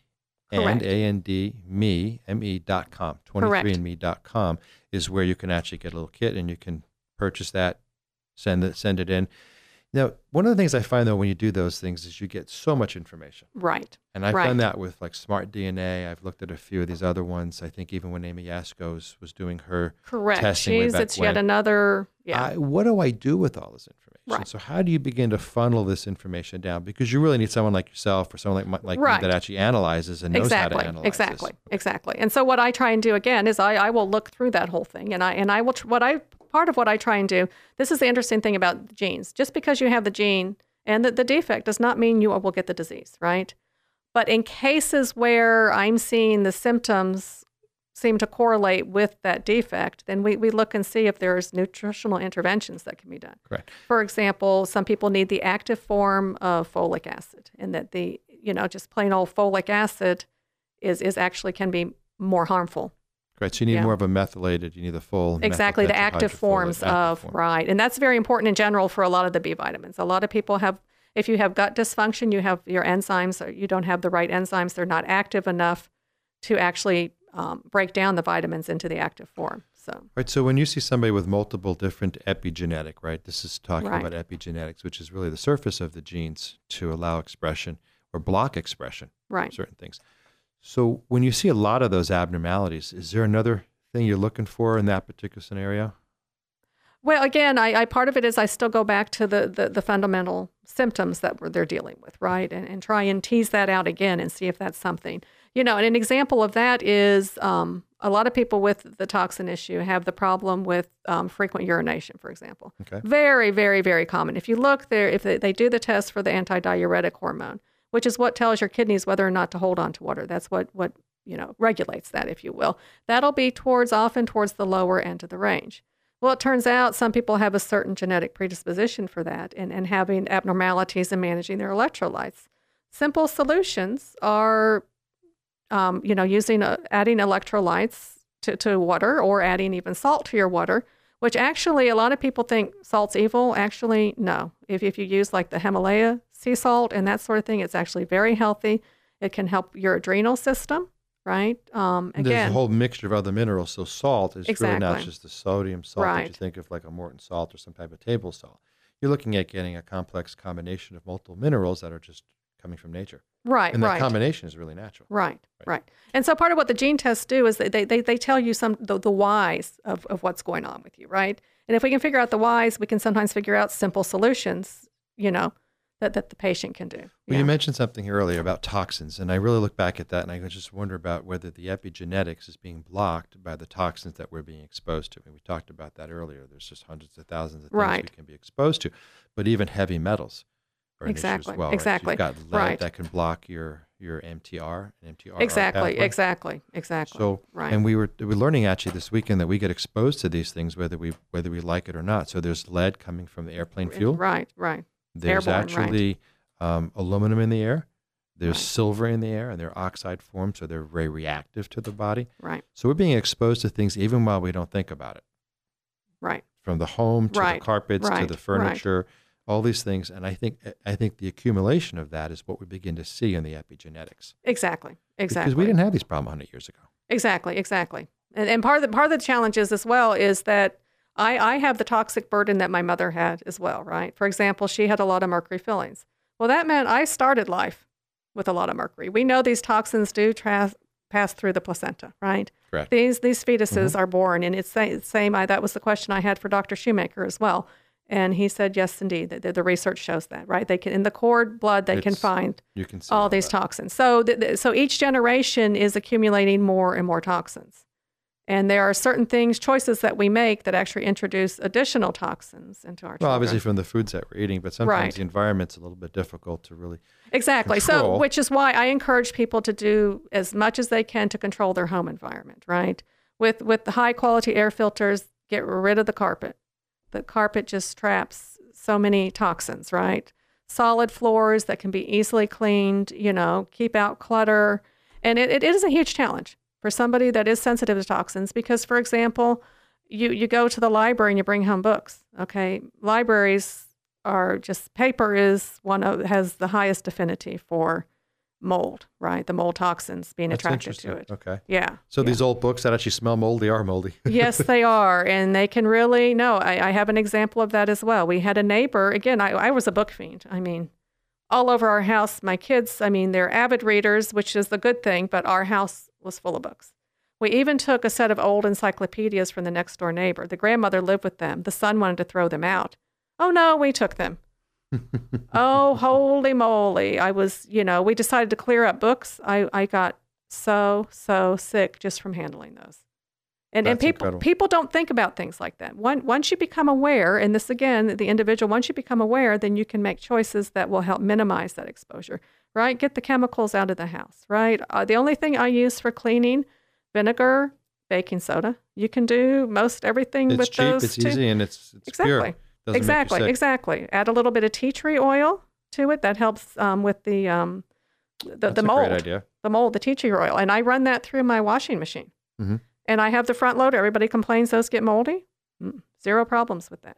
and Correct. A N D me, M-E dot com. Correct. 23andme.com is where you can actually get a little kit and you can purchase that, send it, send it in. Now, one of the things I find though when you do those things is you get so much information. right. And I've Right. done that with like Smart DNA. I've looked at a few of these other ones. I think even when Amy Yaskos was doing her Correct. testing She's, it's yet another, yeah. I, what do I do with all this information? Right. So how do you begin to funnel this information down? Because you really need someone like yourself or someone like like Right. me that actually analyzes and knows exactly, how to analyze exactly, this. exactly. And so what I try and do again is I, I will look through that whole thing, and I and I will tr- what I part of what I try and do. This is the interesting thing about genes. Just because you have the gene and that the defect does not mean you will get the disease, right? But in cases where I'm seeing the symptoms seem to correlate with that defect, then we, we look and see if there's nutritional interventions that can be done. Correct. For example, some people need the active form of folic acid, and that the you know just plain old folic acid is is actually can be more harmful. Correct. So you need Yeah. more of a methylated. You need the full Exactly, the active forms active of form. right, and that's very important in general for a lot of the B vitamins. A lot of people have, if you have gut dysfunction, you have your enzymes, or you don't have the right enzymes. They're not active enough to actually um, break down the vitamins into the active form. So Right. So when you see somebody with multiple different epigenetic, right? This is talking Right. about epigenetics, which is really the surface of the genes to allow expression or block expression right. certain things. So when you see a lot of those abnormalities, is there another thing you're looking for in that particular scenario? Well, again, I, I part of it is I still go back to the, the, the fundamental symptoms that they're dealing with, right, and, and try and tease that out again and see if that's something. You know, and an example of that is um, a lot of people with the toxin issue have the problem with um, frequent urination, for example. Okay. Very, very, very common. If you look there, if they, they do the test for the antidiuretic hormone, which is what tells your kidneys whether or not to hold on to water, that's what what you know regulates that, if you will. That'll be towards often towards the lower end of the range. Well, it turns out some people have a certain genetic predisposition for that and, and having abnormalities in managing their electrolytes. Simple solutions are, um, you know, using uh, adding electrolytes to, to water or adding even salt to your water, which actually a lot of people think salt's evil. Actually, no. If, if you use like the Himalaya sea salt and that sort of thing, it's actually very healthy. It can help your adrenal system, right? Um, And There's a whole mixture of other minerals. So salt is really not just the sodium salt that you think of like a Morton salt or some type of table salt. You're looking at getting a complex combination of multiple minerals that are just coming from nature. right, And that right. combination is really natural. Right, right. And so part of what the gene tests do is they, they, they, tell you some the, the whys of, of what's going on with you, right? And if we can figure out the whys, we can sometimes figure out simple solutions, you know, that, that the patient can do. Well, Yeah. you mentioned something earlier about toxins, and I really look back at that and I just wonder about whether the epigenetics is being blocked by the toxins that we're being exposed to. And we talked about that earlier. There's just hundreds of thousands of things Right. we can be exposed to, but even heavy metals are an issue Exactly, well. right? Exactly. You've got lead Right. that can block your your MTR and MTR exactly, exactly, exactly. So, right. and we were we were learning actually this weekend that we get exposed to these things whether we whether we like it or not. So there's lead coming from the airplane fuel. Right, right. There's Airborne, right. actually um, aluminum in the air. There's Right. silver in the air, and they're oxide form, so they're very reactive to the body. Right, So we're being exposed to things even while we don't think about it, right. from the home to Right, the carpets to right, the right. furniture, all these things. And I think I think the accumulation of that is what we begin to see in the epigenetics. Exactly, exactly. Because we didn't have these problems 100 years ago. Exactly, exactly. And, and part of the part of the challenge is as well is that I, I have the toxic burden that my mother had as well, right? For example, she had a lot of mercury fillings. Well, that meant I started life with a lot of mercury. We know these toxins do tra- pass through the placenta, right? Correct. These these mm-hmm. fetuses are born, and it's the same. I, that was the question I had for Dr. Shoemaker as well, and he said yes, indeed. The, the research shows that, right? They can in the cord blood they can find You can all all these that. toxins. So, th- th- so each generation is accumulating more and more toxins. And there are certain things, choices that we make that actually introduce additional toxins into our Well, children. obviously from the foods that we're eating, but sometimes Right. the environment's a little bit difficult to really. Exactly. So, which is why I encourage people to do as much as they can to control their home environment, right? With with the high quality air filters, get rid of the carpet. The carpet just traps so many toxins, right? Solid floors that can be easily cleaned, you know, keep out clutter. And it, it is a huge challenge for somebody that is sensitive to toxins because, for example, you, you go to the library and you bring home books. Okay. Libraries are just paper is one of has the highest affinity for mold, right? The mold toxins being That's attracted to it. Okay. Yeah. So yeah. these old books that actually smell moldy are moldy. yes, they are. And they can really, no, I, I have an example of that as well. We had a neighbor, again, I, I was a book fiend. I mean, all over our house, my kids, I mean, they're avid readers, which is the good thing, but our house was full of books. We even took a set of old encyclopedias from the next door neighbor. The grandmother lived with them. The son wanted to throw them out. Oh, no, we took them. Oh, holy moly. I was, you know, we decided to clear up books. I, I got so, so sick just from handling those. And, and people incredible. people don't think about things like that. Once once you become aware, and this again, the individual, once you become aware, then you can make choices that will help minimize that exposure. Right? Get the chemicals out of the house. Right? Uh, the only thing I use for cleaning, vinegar, baking soda. You can do most everything it's with cheap, those it's two. easy, and it's, it's Exactly. pure. Doesn't exactly. Exactly. Add a little bit of tea tree oil to it. That helps um, with the um, the, That's the a mold. great idea. The mold, the tea tree oil, and I run that through my washing machine. Mhm. And I have the front loader. Everybody complains those get moldy. Mm, Zero problems with that.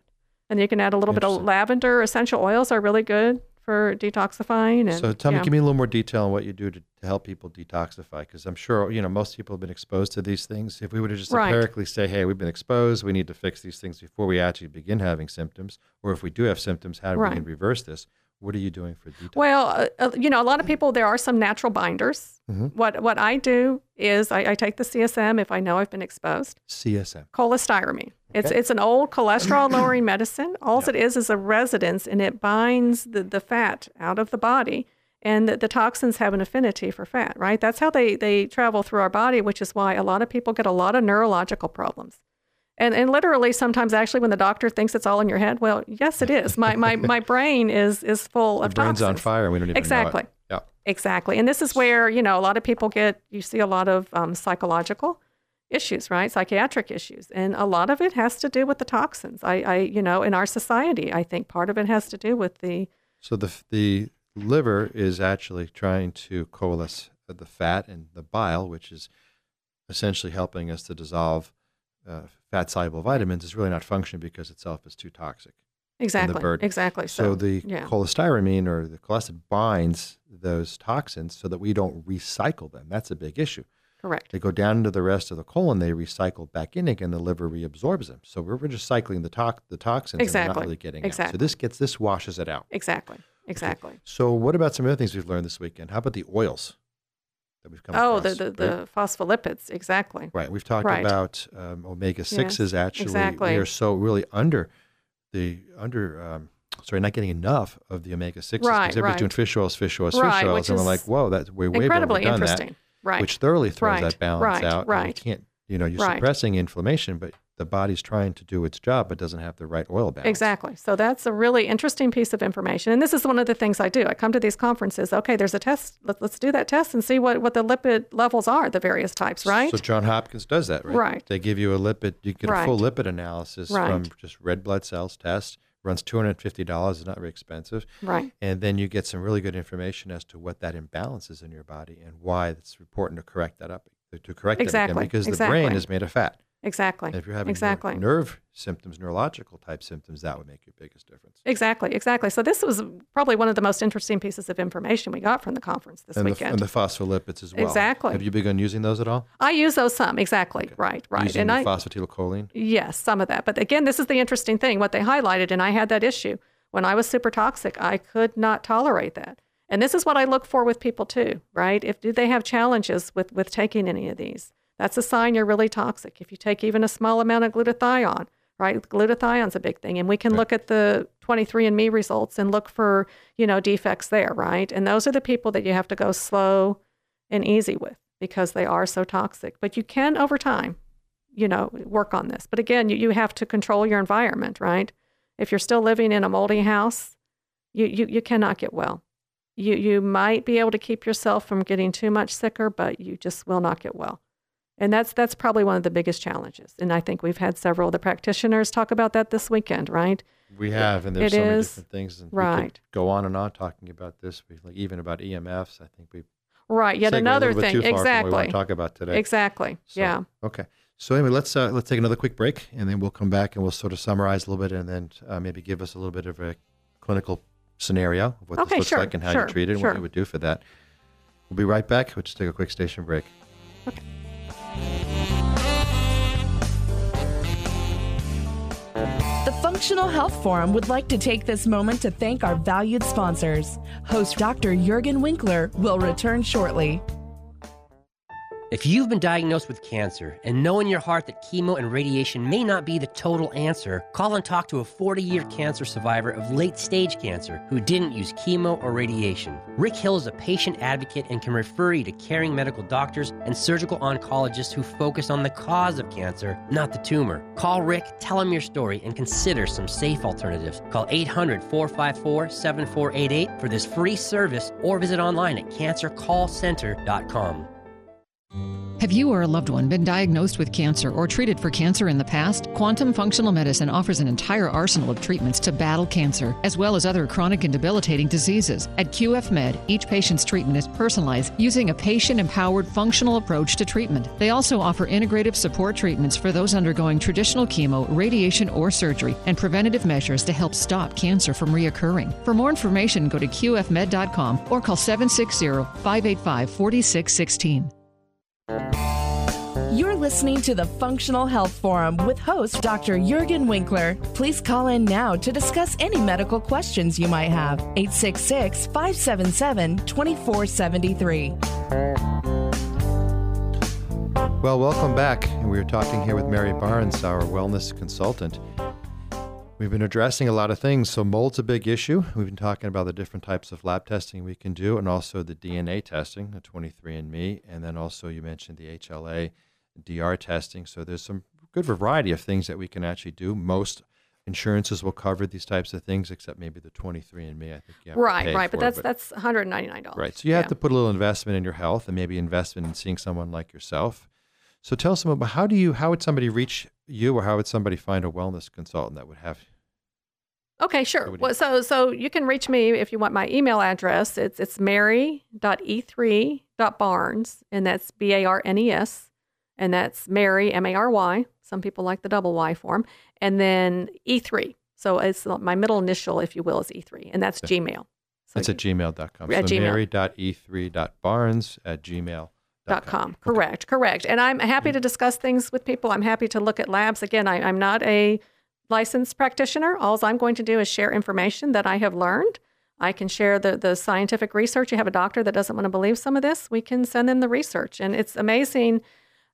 And you can add a little bit of lavender. Essential oils are really good for detoxifying. And So tell yeah. me, give me a little more detail on what you do to, to help people detoxify, because I'm sure you know most people have been exposed to these things. If we were to just Right. empirically say, "Hey, we've been exposed. We need to fix these things before we actually begin having symptoms," or if we do have symptoms, how do we Right. can reverse this? What are you doing for detox? Well, uh, uh, you know, a lot of people, there are some natural binders. Mhm. What, what I do is I, I take the CSM if I know I've been exposed. CSM. cholestyramine. It's Okay. it's an old cholesterol lowering medicine. All it is is a residence, and it binds the, the fat out of the body, and the, the toxins have an affinity for fat. Right? That's how they they travel through our body, which is why a lot of people get a lot of neurological problems. And and literally sometimes actually when the doctor thinks it's all in your head, well, yes, it is. My my my brain is is full The of brain's on toxins. fire. We don't even Exactly. Yeah. Exactly. And this is where, you know, a lot of people get, you see a lot of um, psychological issues, right? Psychiatric issues. And a lot of it has to do with the toxins. I, I, you know, in our society, I think part of it has to do with the, So the the liver is actually trying to coalesce the fat and the bile, which is essentially helping us to dissolve uh, fat soluble vitamins, is really not functioning because itself is too toxic. exactly. burden. Exactly. So, So, the yeah. cholestyramine or the cholesterol binds those toxins so that we don't recycle them. That's a big issue. correct. They go down into the rest of the colon, they recycle back in again, the liver reabsorbs them. So we're, we're just cycling the, tox- the toxins and we're not really getting out. So this gets this washes it out. Exactly. Exactly. So what about some other things we've learned this weekend? How about the oils that we've come Oh, across? the, the, the phospholipids. Exactly. Right. We've talked Right. about um, omega sixes. Actually, exactly. we are so really under the under. Um, sorry, not getting enough of the omega sixes Right, because everybody's right. doing fish oils, fish oils, Right, fish oils, and we're like, whoa, that's way way Incredibly overdone interesting. that, right. which thoroughly throws Right, that balance right, out. right. you can't, you know, you're Right. suppressing inflammation, but the body's trying to do its job, but doesn't have the right oil balance. Exactly. So that's a really interesting piece of information. And this is one of the things I do. I come to these conferences. Okay, there's a test. Let, let's do that test and see what, what the lipid levels are, the various types, right? So John Hopkins does that, right? Right. They give you a lipid, you get a full lipid analysis from just red blood cells test. Runs two hundred fifty dollars. It's not very expensive. right. And then you get some really good information as to what that imbalance is in your body and why it's important to correct that up, to correct it Exactly, again, because the brain is made of fat. Exactly. If you're having exactly. nerve symptoms, neurological type symptoms, that would make your biggest difference. Exactly, exactly. So this was probably one of the most interesting pieces of information we got from the conference this and weekend. The, and the phospholipids as well. Exactly. Have you begun using those at all? I use those some. Exactly. Okay. Right. Right. Using and the I phosphatidylcholine. yes, some of that. But again, this is the interesting thing. What they highlighted, and I had that issue when I was super toxic. I could not tolerate that. And this is what I look for with people too, right? If do they have challenges with with taking any of these? That's a sign you're really toxic. If you take even a small amount of glutathione, right? Glutathione's a big thing, and we can Right. look at the 23andMe results and look for you know defects there, right? And those are the people that you have to go slow and easy with because they are so toxic. But you can over time, you know, work on this. But again, you, you have to control your environment, right? If you're still living in a moldy house, you, you, you cannot get well. You, you might be able to keep yourself from getting too much sicker, but you just will not get well. And that's that's probably one of the biggest challenges. And I think we've had several of the practitioners talk about that this weekend, right? We have, and there's it so many is, different things. And right. go on and on talking about this. We, like even about EMFs. I think we Right. Yet another thing. too far from what we want Exactly. to talk about today. Exactly. So, yeah. Okay. So anyway, let's uh, let's take another quick break, and then we'll come back and we'll sort of summarize a little bit, and then uh, maybe give us a little bit of a clinical scenario of what Okay, this looks sure, like and how sure, you treat it and sure. what you would do for that. We'll be right back. We'll just take a quick station break. The Functional Health Forum would like to take this moment to thank our valued sponsors. Host Dr. Juergen Winkler will return shortly. If you've been diagnosed with cancer and know in your heart that chemo and radiation may not be the total answer, call and talk to a 40 year cancer survivor of late stage cancer who didn't use chemo or radiation. Rick Hill is a patient advocate and can refer you to caring medical doctors and surgical oncologists who focus on the cause of cancer, not the tumor. Call Rick, tell him your story, and consider some safe alternatives. Call 800 454 7488 for this free service or visit online at cancercallcenter.com. Have you or a loved one been diagnosed with cancer or treated for cancer in the past? Quantum Functional Medicine offers an entire arsenal of treatments to battle cancer, as well as other chronic and debilitating diseases. At QF Med, each patient's treatment is personalized using a patient empowered functional approach to treatment. They also offer integrative support treatments for those undergoing traditional chemo, radiation, or surgery, and preventative measures to help stop cancer from reoccurring. For more information, go to qfmed.com or call 760 585 4616. You're listening to the Functional Health Forum with host Dr. Juergen Winkler. Please call in now to discuss any medical questions you might have. 866 577 2473. Well, welcome back. We are talking here with Mary Barnes, our wellness consultant. We've been addressing a lot of things. So, mold's a big issue. We've been talking about the different types of lab testing we can do, and also the DNA testing, the 23andMe, and then also you mentioned the HLA, DR testing. So, there's some good variety of things that we can actually do. Most insurances will cover these types of things, except maybe the 23andMe. I think you Right. Right. But that's that's 199 dollars. Right. So you have to put a little investment in your health and maybe investment in seeing someone like yourself. So tell us about how do you how would somebody reach you or how would somebody find a wellness consultant that would have Okay, sure. you- Well, so so you can reach me if you want my email address. It's it's mary.e3.barnes, and that's B A R N E S, and that's Mary M A R Y. Some people like the double Y form, and then E3. So it's my middle initial, if you will, is E3, and that's Gmail. So that's you- at gmail.com. At so Gmail. mary.e3.barnes at gmail. dot com. Correct, correct. And I'm happy to discuss things with people. I'm happy to look at labs. Again, I, I'm not a licensed practitioner. All I'm going to do is share information that I have learned. I can share the, the scientific research. You have a doctor that doesn't want to believe some of this, we can send them the research. And it's amazing.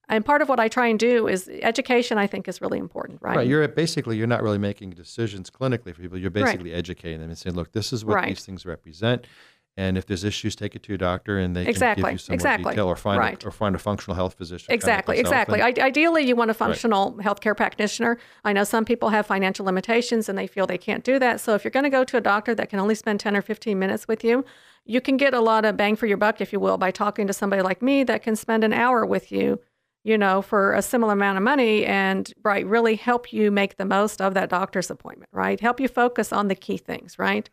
And part of what I try and do is education, I think, is really important, right? Right. You're basically you're not really making decisions clinically for people. You're Right. basically educating them and saying, look, this is what Right. these things represent. And if there's issues, take it to your doctor, and they can give Exactly, you some exactly. more detail, or find Right. a, or find a functional health physician. kind of Exactly, exactly. I, ideally, you want a functional healthcare practitioner. I know some people have financial limitations and they feel they can't do that. So if you're going to go to a doctor that can only spend 10 or 15 minutes with you, you can get a lot of bang for your buck, if you will, by talking to somebody like me that can spend an hour with you, you know, for a similar amount of money and, right, really help you make the most of that doctor's appointment, right? Help you focus on the key things, right?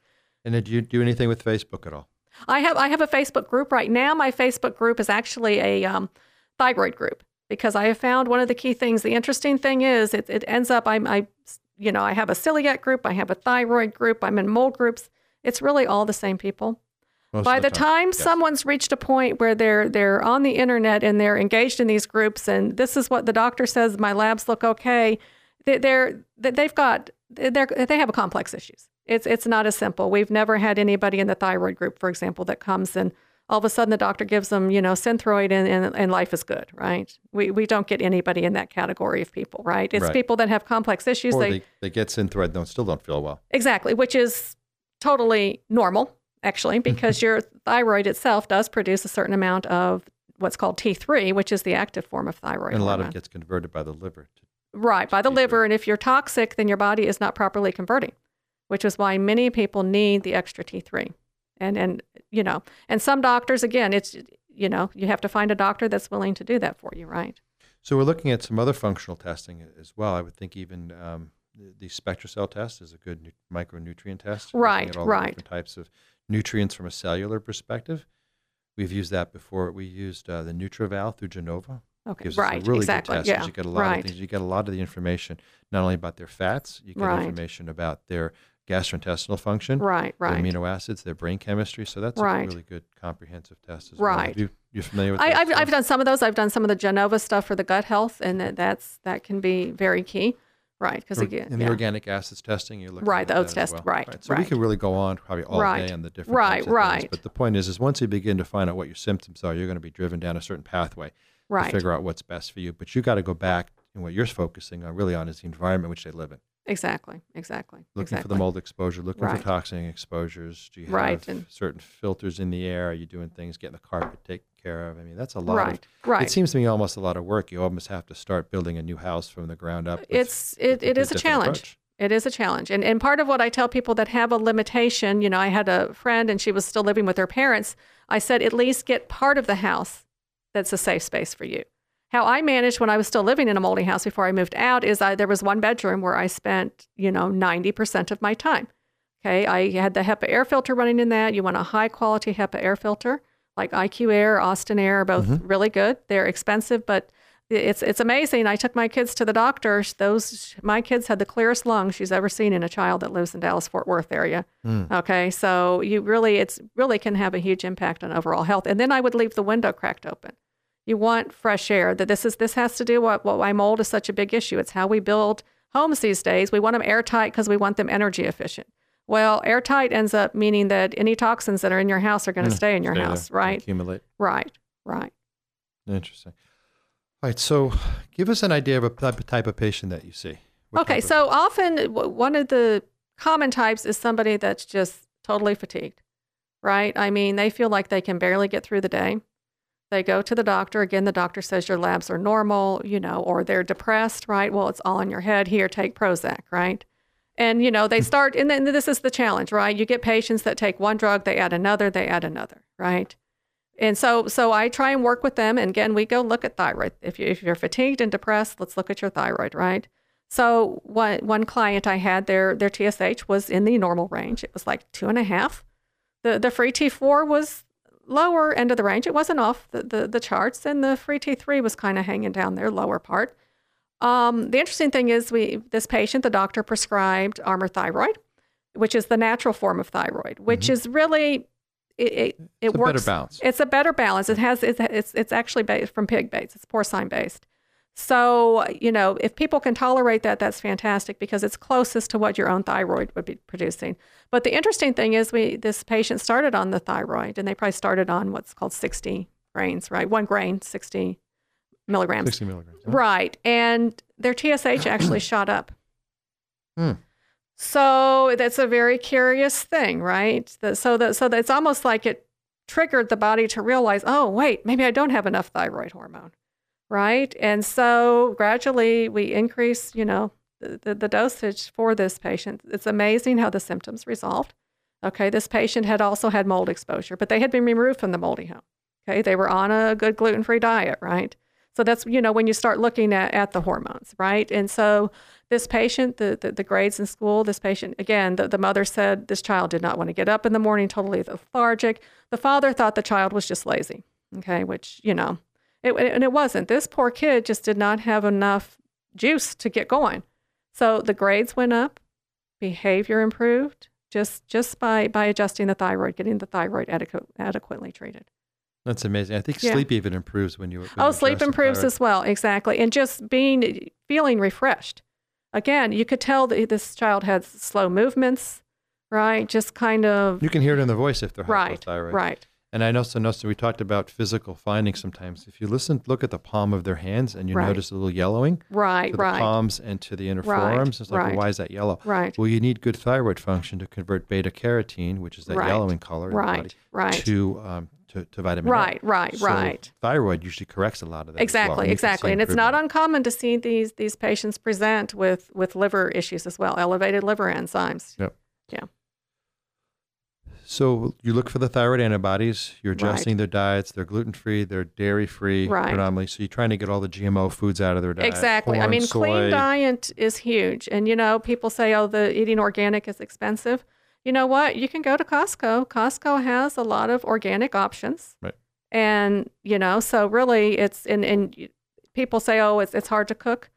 And did you do anything with Facebook at all? I have I have a Facebook group right now. My Facebook group is actually a um, thyroid group. because I have found one of the key things. The interesting thing is, it, it ends up I'm I, you know, I have a celiac group, I have a thyroid group, I'm in mold groups. It's really all the same people. Most By of the time yes. someone's reached a point where they're they're on the internet and they're engaged in these groups, and this is what the doctor says, my labs look okay. they- They're they've got they're, they have a complex issues. It's it's not as simple. We've never had anybody in the thyroid group, for example, that comes and all of a sudden the doctor gives them you know synthroid and, and, and life is good, right? We we don't get anybody in that category of people, right? It's Right. people that have complex issues. or they, they, they get Synthroid, don't still don't feel well. Exactly, which is totally normal, actually, because your thyroid itself does produce a certain amount of what's called T3, which is the active form of thyroid. and a lot of it gets converted by the liver. To, right by the T3. liver, and if you're toxic, then your body is not properly converting, which is why many people need the extra T3. And and you know, and some doctors, again, it's you know, you have to find a doctor that's willing to do that for you, right? so we're looking at some other functional testing as well. I would think even um, the, the SpectraCell test is a good nu- micronutrient test. Right, at all the right. different types of nutrients from a cellular perspective. We've used that before. We used uh, the NutrEval through Genova. Okay, gives right, us a really exactly, good test yeah, you get a lot right. of things. You get a lot of the information, not only about their fats, you get Right. information about their gastrointestinal function, Right, right. amino acids, their brain chemistry. So that's Right. a really good comprehensive test as well. Right. Have You, you're familiar with I, I've? I've done some of those. I've done some of the Genova stuff for the gut health, and that, that's that can be very key, right? Because again, in the yeah. organic acids testing, you're looking Right, at the oats test, well. right, So we right. could really go on probably all Right, day on the different right, types of right. things. But the point is, is once you begin to find out what your symptoms are, you're going to be driven down a certain pathway right, to figure out what's best for you. But you got to go back and what you're focusing on really on is the environment in which they live in. Exactly, exactly, Looking exactly. for the mold exposure, looking Right. for toxin exposures. Do you have Right, and- certain filters in the air? Are you doing things, getting the carpet taken care of? I mean, that's a lot Right, of. right. It seems to me almost a lot of work. You almost have to start building a new house from the ground up. with It's it, it is a challenge. approach. It is a challenge. And and part of what I tell people that have a limitation, you know, I had a friend and she was still living with her parents. I said, at least get part of the house that's a safe space for you. How I managed when I was still living in a moldy house before I moved out is I there was one bedroom where I spent, you know, 90% of my time. Okay. I had the HEPA air filter running in that. You want a high quality HEPA air filter, like IQ Air, Austin Air, are both mm-hmm. really good. They're expensive, but it's it's amazing. I took my kids to the doctor. Those my kids had the clearest lungs she's ever seen in a child that lives in Dallas Fort Worth area. Mm. Okay, so you really it's really can have a huge impact on overall health. And then I would leave the window cracked open. You want fresh air. That this is this has to do what what why mold is such a big issue. It's how we build homes these days. We want them airtight because we want them energy efficient. Well, airtight ends up meaning that any toxins that are in your house are going to hmm. stay in your Stay there, house, right? Accumulate. Right, right. Interesting. All right. So, give us an idea of a type, of patient that you see. What okay, of- so often one of the common types is somebody that's just totally fatigued, right? I mean, they feel like they can barely get through the day. They go to the doctor. Again, the doctor says your labs are normal, you know, or they're depressed, right? Well, it's all in your head. Here, take Prozac, right? And, you know, they start, and then this is the challenge, right? You get patients that take one drug, they add another, they add another, right? And so, so I try and work with them. And again, we go look at thyroid. If, you, if you're fatigued and depressed, let's look at your thyroid, right? So one one client I had, their their TSH was in the normal range. It was like two and a half. The the free T4 was lower end of the range. It wasn't off the, the, the charts, and the free T3 was kind of hanging down there, lower part. Um, the interesting thing is, we this patient, the doctor prescribed Armour Thyroid, which is the natural form of thyroid, which is really it it, it Mm-hmm. It's a better works. balance. It's a better balance. It has it's it's, it's actually based from pig based. It's porcine based. So, you know, if people can tolerate that, that's fantastic because it's closest to what your own thyroid would be producing. But the interesting thing is, we this patient started on the thyroid, and they probably started on what's called 60 grains, right? One grain, 60 milligrams. 60 milligrams. Right. And their TSH actually shot up. Hmm. So that's a very curious thing, right? So that so that it's almost like it triggered the body to realize, oh wait, maybe I don't have enough thyroid hormone, right? And so gradually we increase, you know, the, the, the dosage for this patient. It's amazing how the symptoms resolved. Okay, this patient had also had mold exposure, but they had been removed from the moldy home. Okay, they were on a good gluten free diet, right? So that's, you know, when you start looking at, at the hormones, right? And so this patient, the, the, the grades in school, this patient, again, the, the mother said this child did not want to get up in the morning, totally lethargic. The father thought the child was just lazy, okay, which, you know, It, and it wasn't. This poor kid just did not have enough juice to get going. So the grades went up, behavior improved just just by by adjusting the thyroid, getting the thyroid adequate, adequately treated. That's amazing. I think Yeah. sleep even improves when you. When Oh, you sleep improves as well, exactly, and just being feeling refreshed. Again, you could tell that this child had slow movements, right? Just kind of You can hear it in the voice if they're right, hypothyroid. right. And I also noticed we talked about physical findings sometimes. If you listen, look at the palm of their hands and you Right. notice a little yellowing Right, to the right. palms and to the inner Right, forearms. It's like, well, why is that yellow? Right. Well, you need good thyroid function to convert beta carotene, which is that Right, yellowing color, in the body, right. to um, to, to vitamin A. Right, right, So right. Thyroid usually corrects a lot of that. well, Exactly, and you can see exactly. And it's not uncommon to see these these patients present with with liver issues as well, elevated liver enzymes. Yep. Yeah. So you look for the thyroid antibodies. You're Right. adjusting their diets. They're gluten free. They're dairy free Right. predominantly. So you're trying to get all the GMO foods out of their diet. Exactly. I mean, soy. clean diet is huge. And, you know, people say, oh, the eating organic is expensive. You know what? You can go to Costco. Costco has a lot of organic options. Right. And, you know, so really it's, and, and people say, oh, it's, it's hard to cook.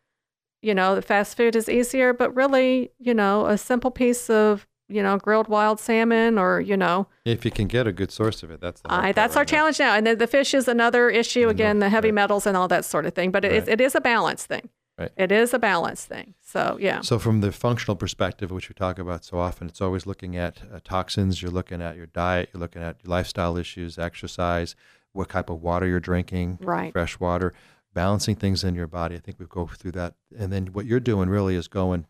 You know, the fast food is easier, but really, you know, a simple piece of, you know, grilled wild salmon or, you know, If you can get a good source of it, that's the I, that's our now. challenge now. And then the fish is another issue. Again, the heavy right. metals and all that sort of thing. But it, is, Right. it is a balance thing. Right. It is a balance thing. So, yeah. So, from the functional perspective, which we talk about so often, it's always looking at uh, toxins. You're looking at your diet. You're looking at your lifestyle issues, exercise, what type of water you're drinking, Right. fresh water, balancing things in your body. I think we go through that. And then what you're doing really is going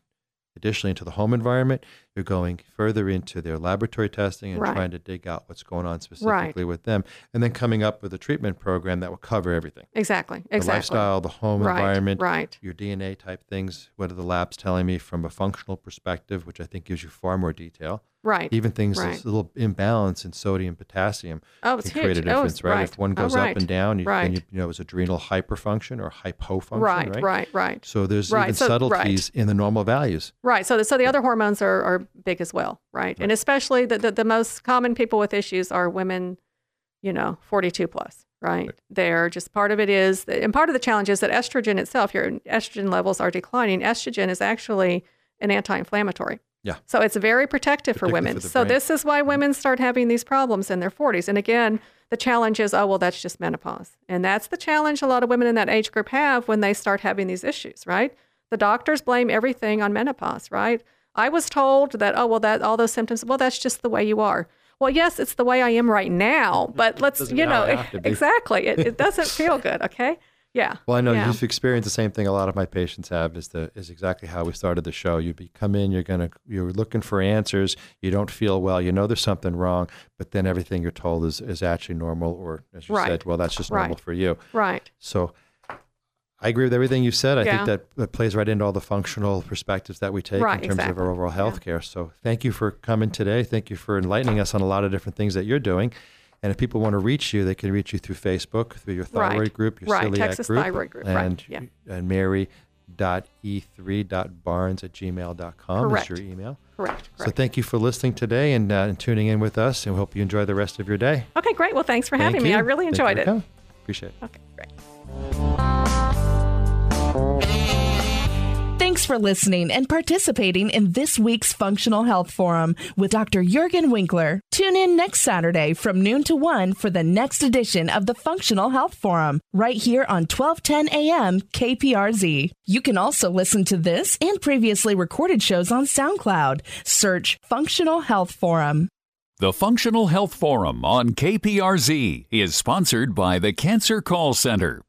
additionally into the home environment. You're going further into their laboratory testing and Right. trying to dig out what's going on specifically with them, and then coming up with a treatment program that will cover everything. Exactly. The Exactly. lifestyle, the home Right, environment, right. your DNA type things. What are the labs telling me from a functional perspective, which I think gives you far more detail. Right. Even things right. a little imbalance in sodium, potassium Oh, it's can create a huge. Oh, difference, it's right? right. If one Oh, goes right. up and down, you, Right. you, you know it's adrenal hyperfunction or hypofunction, Right, right? right, right. So there's Right, even so- subtleties in the normal values. Right. So, the, so the other hormones are, are big as well, right? And especially the, the, the most common people with issues are women, you know, 42 plus, right? They're just part of it is, and part of the challenge is that estrogen itself, your estrogen levels are declining. Estrogen is actually an anti inflammatory. Yeah. So it's very protective for women. for so brain. this is why mm-hmm. women start having these problems in their 40s. And again, the challenge is, oh, well, that's just menopause. And that's the challenge a lot of women in that age group have when they start having these issues, right? The doctors blame everything on menopause, right? I was told that, oh, well, that all those symptoms, well, that's just the way you are. Well, yes, it's the way I am right now, but let's, you know, I have to be. exactly. It, it doesn't feel good, okay? Yeah. Well, I know yeah. you've experienced the same thing. A lot of my patients have is the is exactly how we started the show. You be, come in, you're gonna you're looking for answers. You don't feel well. You know there's something wrong, but then everything you're told is is actually normal, or as you Right. said, well, that's just normal Right. for you. Right. So I agree with everything you said. I Yeah. think that, that plays right into all the functional perspectives that we take Right, in terms of our overall health care. So thank you for coming today. Thank you for enlightening us on a lot of different things that you're doing. And if people want to reach you, they can reach you through Facebook, through your Right. thyroid group, your Right, celiac Texas group, Thyroid Group, right, and, yeah. and mary.e3.barnes at gmail.com Correct. is your email. Correct. So thank you for listening today and, uh, and tuning in with us, and we hope you enjoy the rest of your day. Okay, great. Well, thanks for Thank having me. I really enjoyed it. Appreciate it. Okay, great. For listening and participating in this week's Functional Health Forum with Dr. Juergen Winkler. Tune in next Saturday from noon to 1 for the next edition of the Functional Health Forum, right here on 1210 AM KPRZ. You can also listen to this and previously recorded shows on SoundCloud. Search Functional Health Forum. The Functional Health Forum on KPRZ is sponsored by the Cancer Call Center.